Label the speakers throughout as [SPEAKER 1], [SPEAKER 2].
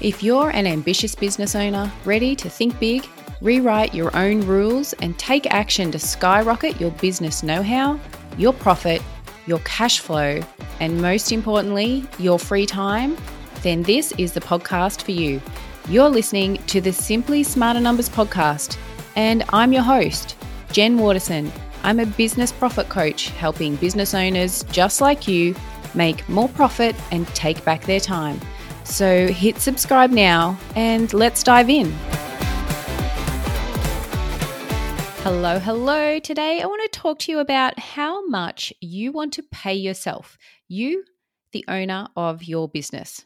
[SPEAKER 1] If you're an ambitious business owner ready to think big, rewrite your own rules, and take action to skyrocket your business know how, your profit, your cash flow, and most importantly, your free time, then this is the podcast for you. You're listening to the Simply Smarter Numbers podcast, and I'm your host, Jen Waterson. I'm a business profit coach helping business owners just like you make more profit and take back their time. So hit subscribe now and let's dive in. Hello, hello. Today I want to talk to you about how much you want to pay yourself, you, the owner of your business.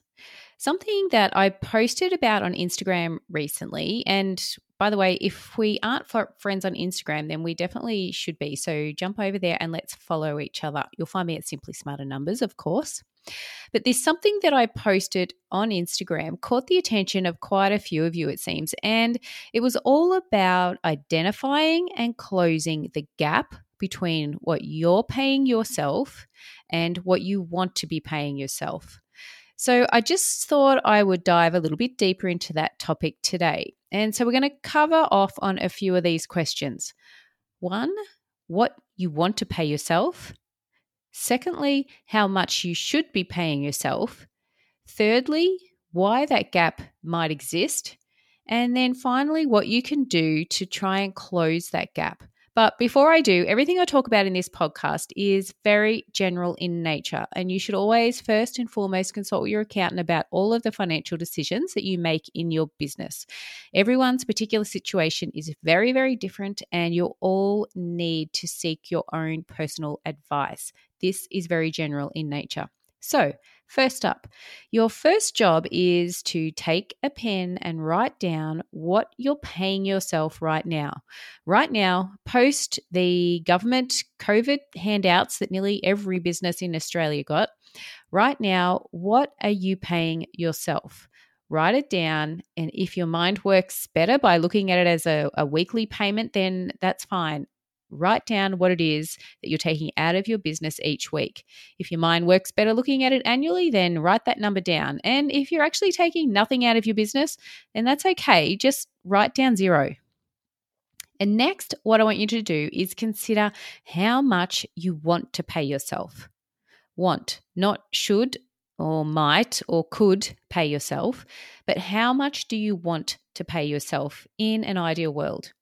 [SPEAKER 1] Something that I posted about on Instagram recently, and by the way, if we aren't friends on Instagram, then we definitely should be. So jump over there and let's follow each other. You'll find me at Simply Smarter Numbers, of course. But there's something that I posted on Instagram caught the attention of quite a few of you, it seems. And it was all about identifying and closing the gap between what you're paying yourself and what you want to be paying yourself. So I just thought I would dive a little bit deeper into that topic today. And so we're going to cover off on a few of these questions. One, what you want to pay yourself. Secondly, how much you should be paying yourself. Thirdly, why that gap might exist. And then finally, what you can do to try and close that gap. But before I do, everything I talk about in this podcast is very general in nature. And you should always, first and foremost, consult your accountant about all of the financial decisions that you make in your business. Everyone's particular situation is very, very different, and you'll all need to seek your own personal advice. This is very general in nature. So, first up, your first job is to take a pen and write down what you're paying yourself right now. Right now, post the government COVID handouts that nearly every business in Australia got. Right now, what are you paying yourself? Write it down. And if your mind works better by looking at it as a, a weekly payment, then that's fine write down what it is that you're taking out of your business each week. If your mind works better looking at it annually, then write that number down. And if you're actually taking nothing out of your business, then that's okay. Just write down zero. And next, what I want you to do is consider how much you want to pay yourself. Want, not should or might or could pay yourself, but how much do you want to pay yourself in an ideal world?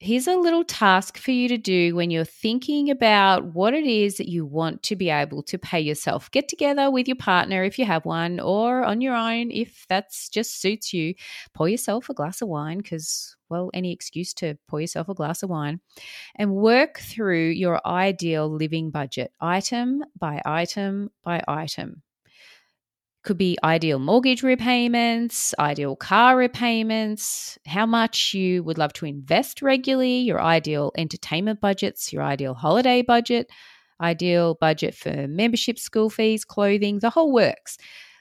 [SPEAKER 1] Here's a little task for you to do when you're thinking about what it is that you want to be able to pay yourself. Get together with your partner if you have one, or on your own if that's just suits you. Pour yourself a glass of wine because, well, any excuse to pour yourself a glass of wine and work through your ideal living budget, item by item by item could be ideal mortgage repayments, ideal car repayments, how much you would love to invest regularly, your ideal entertainment budgets, your ideal holiday budget, ideal budget for membership, school fees, clothing, the whole works.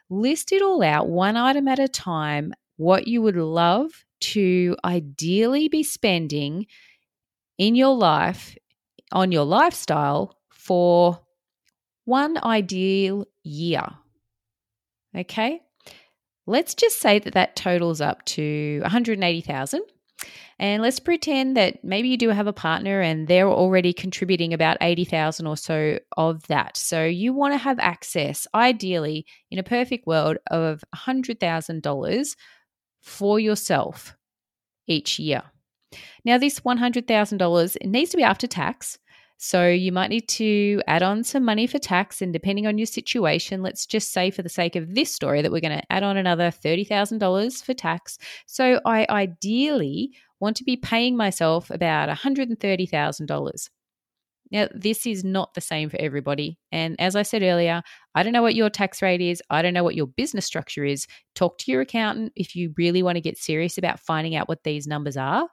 [SPEAKER 1] List it all out one item at a time, what you would love to ideally be spending in your life, on your lifestyle for one ideal year Okay. Let's just say that that totals up to 180,000. And let's pretend that maybe you do have a partner and they're already contributing about 80,000 or so of that. So you want to have access, ideally, in a perfect world, of $100,000 for yourself each year. Now, this $100,000 needs to be after tax. So you might need to add on some money for tax. And depending on your situation, let's just say for the sake of this story that we're going to add on another $30,000 for tax. So I ideally want to be paying myself about $130,000. Now, this is not the same for everybody. And as I said earlier, I don't know what your tax rate is. I don't know what your business structure is. Talk to your accountant if you really want to get serious about finding out what these numbers are.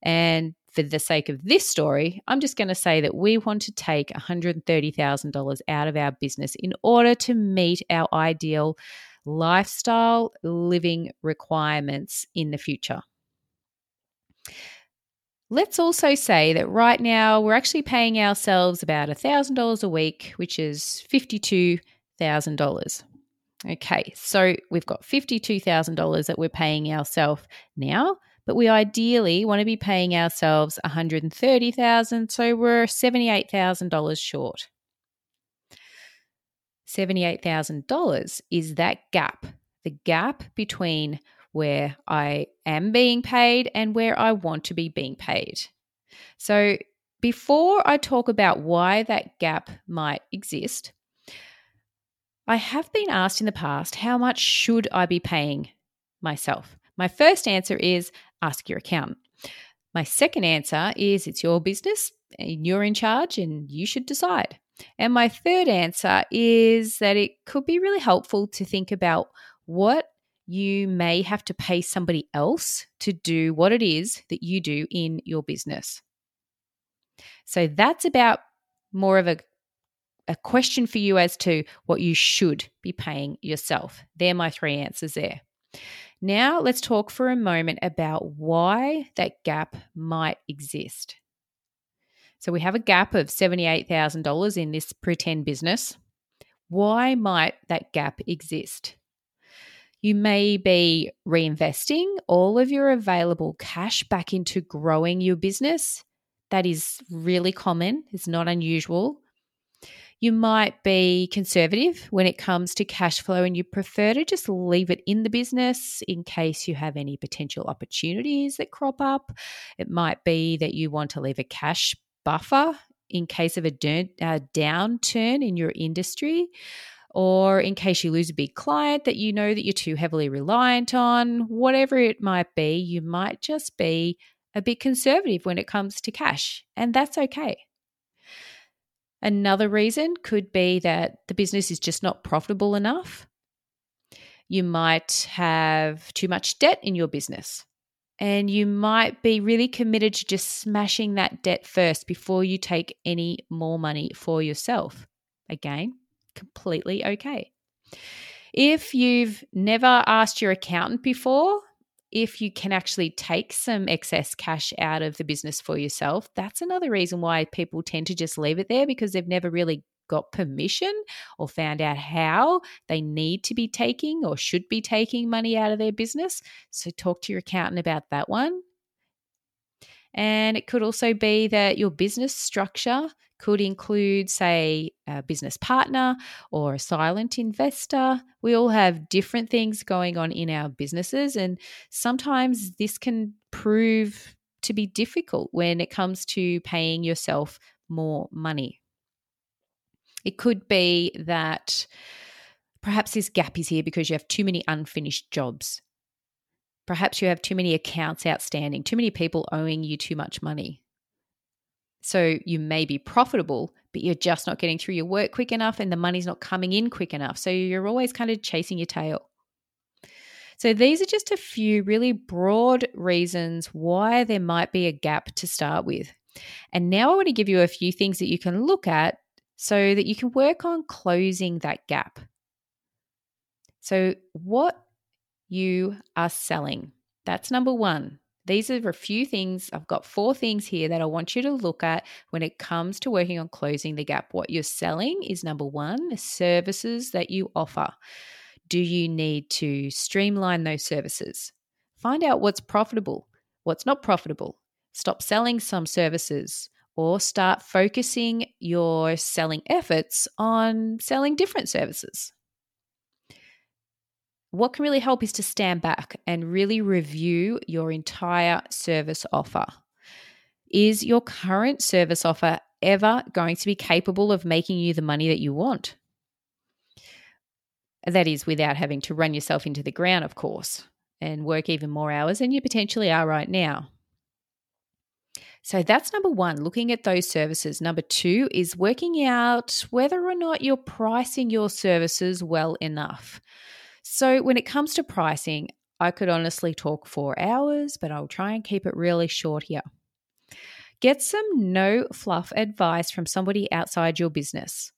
[SPEAKER 1] And for the sake of this story, I'm just going to say that we want to take $130,000 out of our business in order to meet our ideal lifestyle living requirements in the future. Let's also say that right now we're actually paying ourselves about $1,000 a week, which is $52,000. Okay, so we've got $52,000 that we're paying ourselves now, but we ideally want to be paying ourselves 130,000, so we're $78,000 short. $78,000 is that gap, the gap between where I am being paid and where I want to be being paid. So, before I talk about why that gap might exist, I have been asked in the past how much should I be paying myself? My first answer is ask your accountant. My second answer is it's your business and you're in charge and you should decide. And my third answer is that it could be really helpful to think about what you may have to pay somebody else to do what it is that you do in your business. So that's about more of a, a question for you as to what you should be paying yourself. They're my three answers there. Now, let's talk for a moment about why that gap might exist. So, we have a gap of $78,000 in this pretend business. Why might that gap exist? You may be reinvesting all of your available cash back into growing your business that is really common, it's not unusual. You might be conservative when it comes to cash flow and you prefer to just leave it in the business in case you have any potential opportunities that crop up. It might be that you want to leave a cash buffer in case of a uh, downturn in your industry or in case you lose a big client that you know that you're too heavily reliant on, whatever it might be, you might just be a bit conservative when it comes to cash, and that's okay. Another reason could be that the business is just not profitable enough. You might have too much debt in your business, and you might be really committed to just smashing that debt first before you take any more money for yourself. Again, completely okay. If you've never asked your accountant before, if you can actually take some excess cash out of the business for yourself, that's another reason why people tend to just leave it there because they've never really got permission or found out how they need to be taking or should be taking money out of their business. So, talk to your accountant about that one. And it could also be that your business structure could include, say, a business partner or a silent investor. We all have different things going on in our businesses, and sometimes this can prove to be difficult when it comes to paying yourself more money. It could be that perhaps this gap is here because you have too many unfinished jobs. Perhaps you have too many accounts outstanding, too many people owing you too much money. So you may be profitable, but you're just not getting through your work quick enough and the money's not coming in quick enough. So you're always kind of chasing your tail. So these are just a few really broad reasons why there might be a gap to start with. And now I want to give you a few things that you can look at so that you can work on closing that gap. So, what you are selling. That's number one. These are a few things. I've got four things here that I want you to look at when it comes to working on closing the gap. What you're selling is number one, the services that you offer. Do you need to streamline those services? Find out what's profitable, what's not profitable. Stop selling some services or start focusing your selling efforts on selling different services what can really help is to stand back and really review your entire service offer. Is your current service offer ever going to be capable of making you the money that you want? That is without having to run yourself into the ground, of course, and work even more hours than you potentially are right now. So that's number one, looking at those services. Number two is working out whether or not you're pricing your services well enough. So, when it comes to pricing, I could honestly talk for hours, but I'll try and keep it really short here. Get some no fluff advice from somebody outside your business.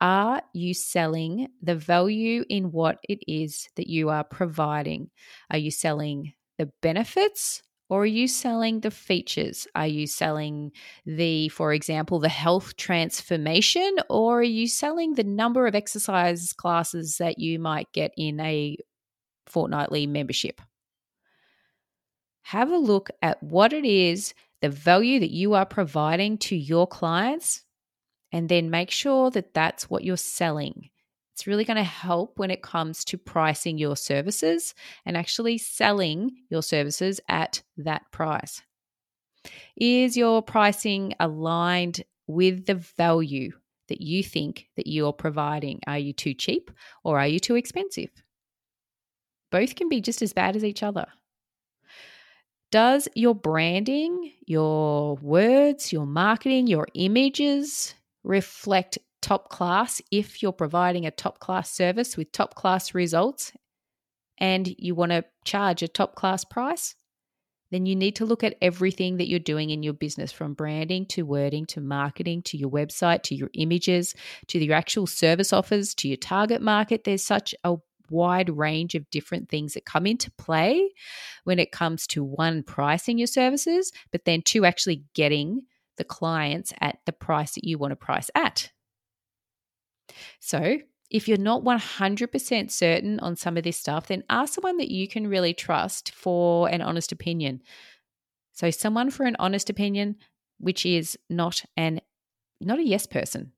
[SPEAKER 1] Are you selling the value in what it is that you are providing? Are you selling the benefits Or are you selling the features? Are you selling the, for example, the health transformation? Or are you selling the number of exercise classes that you might get in a fortnightly membership? Have a look at what it is, the value that you are providing to your clients, and then make sure that that's what you're selling. It's really going to help when it comes to pricing your services and actually selling your services at that price. Is your pricing aligned with the value that you think that you're providing? Are you too cheap or are you too expensive? Both can be just as bad as each other. Does your branding, your words, your marketing, your images reflect top class if you're providing a top class service with top class results and you want to charge a top class price, then you need to look at everything that you're doing in your business from branding to wording to marketing to your website to your images to your actual service offers to your target market. There's such a wide range of different things that come into play when it comes to one, pricing your services, but then two, actually getting the clients at the price that you want to price at. So, if you're not 100% certain on some of this stuff, then ask someone that you can really trust for an honest opinion. So, someone for an honest opinion, which is not an not a yes person.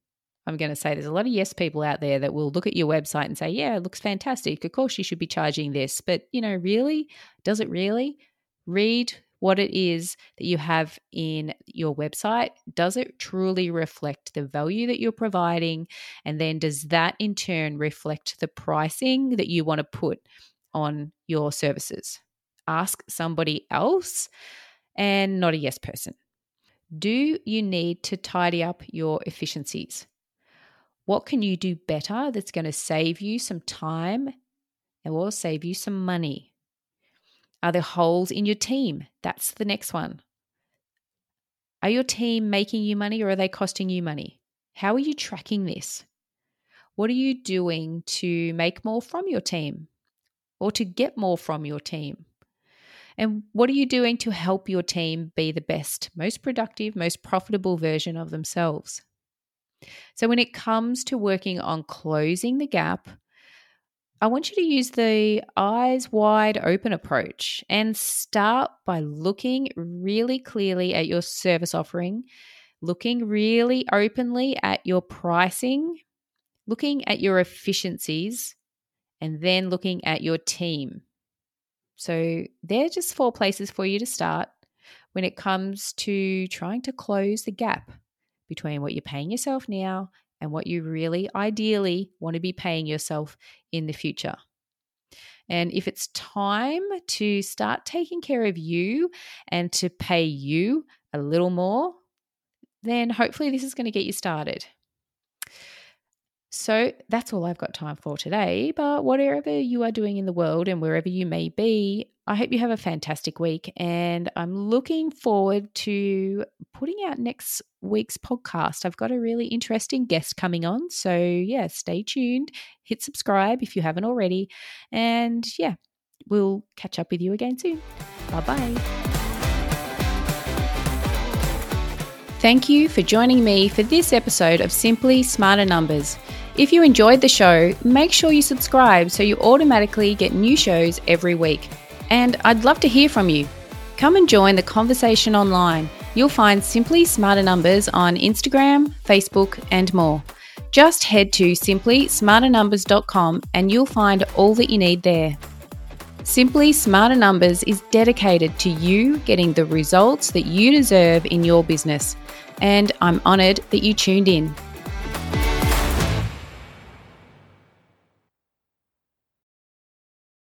[SPEAKER 1] I'm going to say there's a lot of yes people out there that will look at your website and say, "Yeah, it looks fantastic. Of course you should be charging this." But, you know, really? Does it really? Read what it is that you have in your website. Does it truly reflect the value that you're providing? And then does that in turn reflect the pricing that you want to put on your services? Ask somebody else and not a yes person. Do you need to tidy up your efficiencies? What can you do better that's going to save you some time and will save you some money? Are there holes in your team? That's the next one. Are your team making you money or are they costing you money? How are you tracking this? What are you doing to make more from your team or to get more from your team? And what are you doing to help your team be the best, most productive, most profitable version of themselves? So, when it comes to working on closing the gap I want you to use the eyes wide open approach and start by looking really clearly at your service offering, looking really openly at your pricing, looking at your efficiencies, and then looking at your team. So, they're just four places for you to start when it comes to trying to close the gap between what you're paying yourself now and what you really ideally want to be paying yourself in the future. And if it's time to start taking care of you and to pay you a little more, then hopefully this is going to get you started. So that's all I've got time for today. But whatever you are doing in the world and wherever you may be, I hope you have a fantastic week. And I'm looking forward to putting out next week's podcast. I've got a really interesting guest coming on. So, yeah, stay tuned. Hit subscribe if you haven't already. And yeah, we'll catch up with you again soon. Bye bye. Thank you for joining me for this episode of Simply Smarter Numbers. If you enjoyed the show, make sure you subscribe so you automatically get new shows every week. And I'd love to hear from you. Come and join the conversation online. You'll find Simply Smarter Numbers on Instagram, Facebook, and more. Just head to simplysmarternumbers.com and you'll find all that you need there. Simply Smarter Numbers is dedicated to you getting the results that you deserve in your business. And I'm honoured that you tuned in.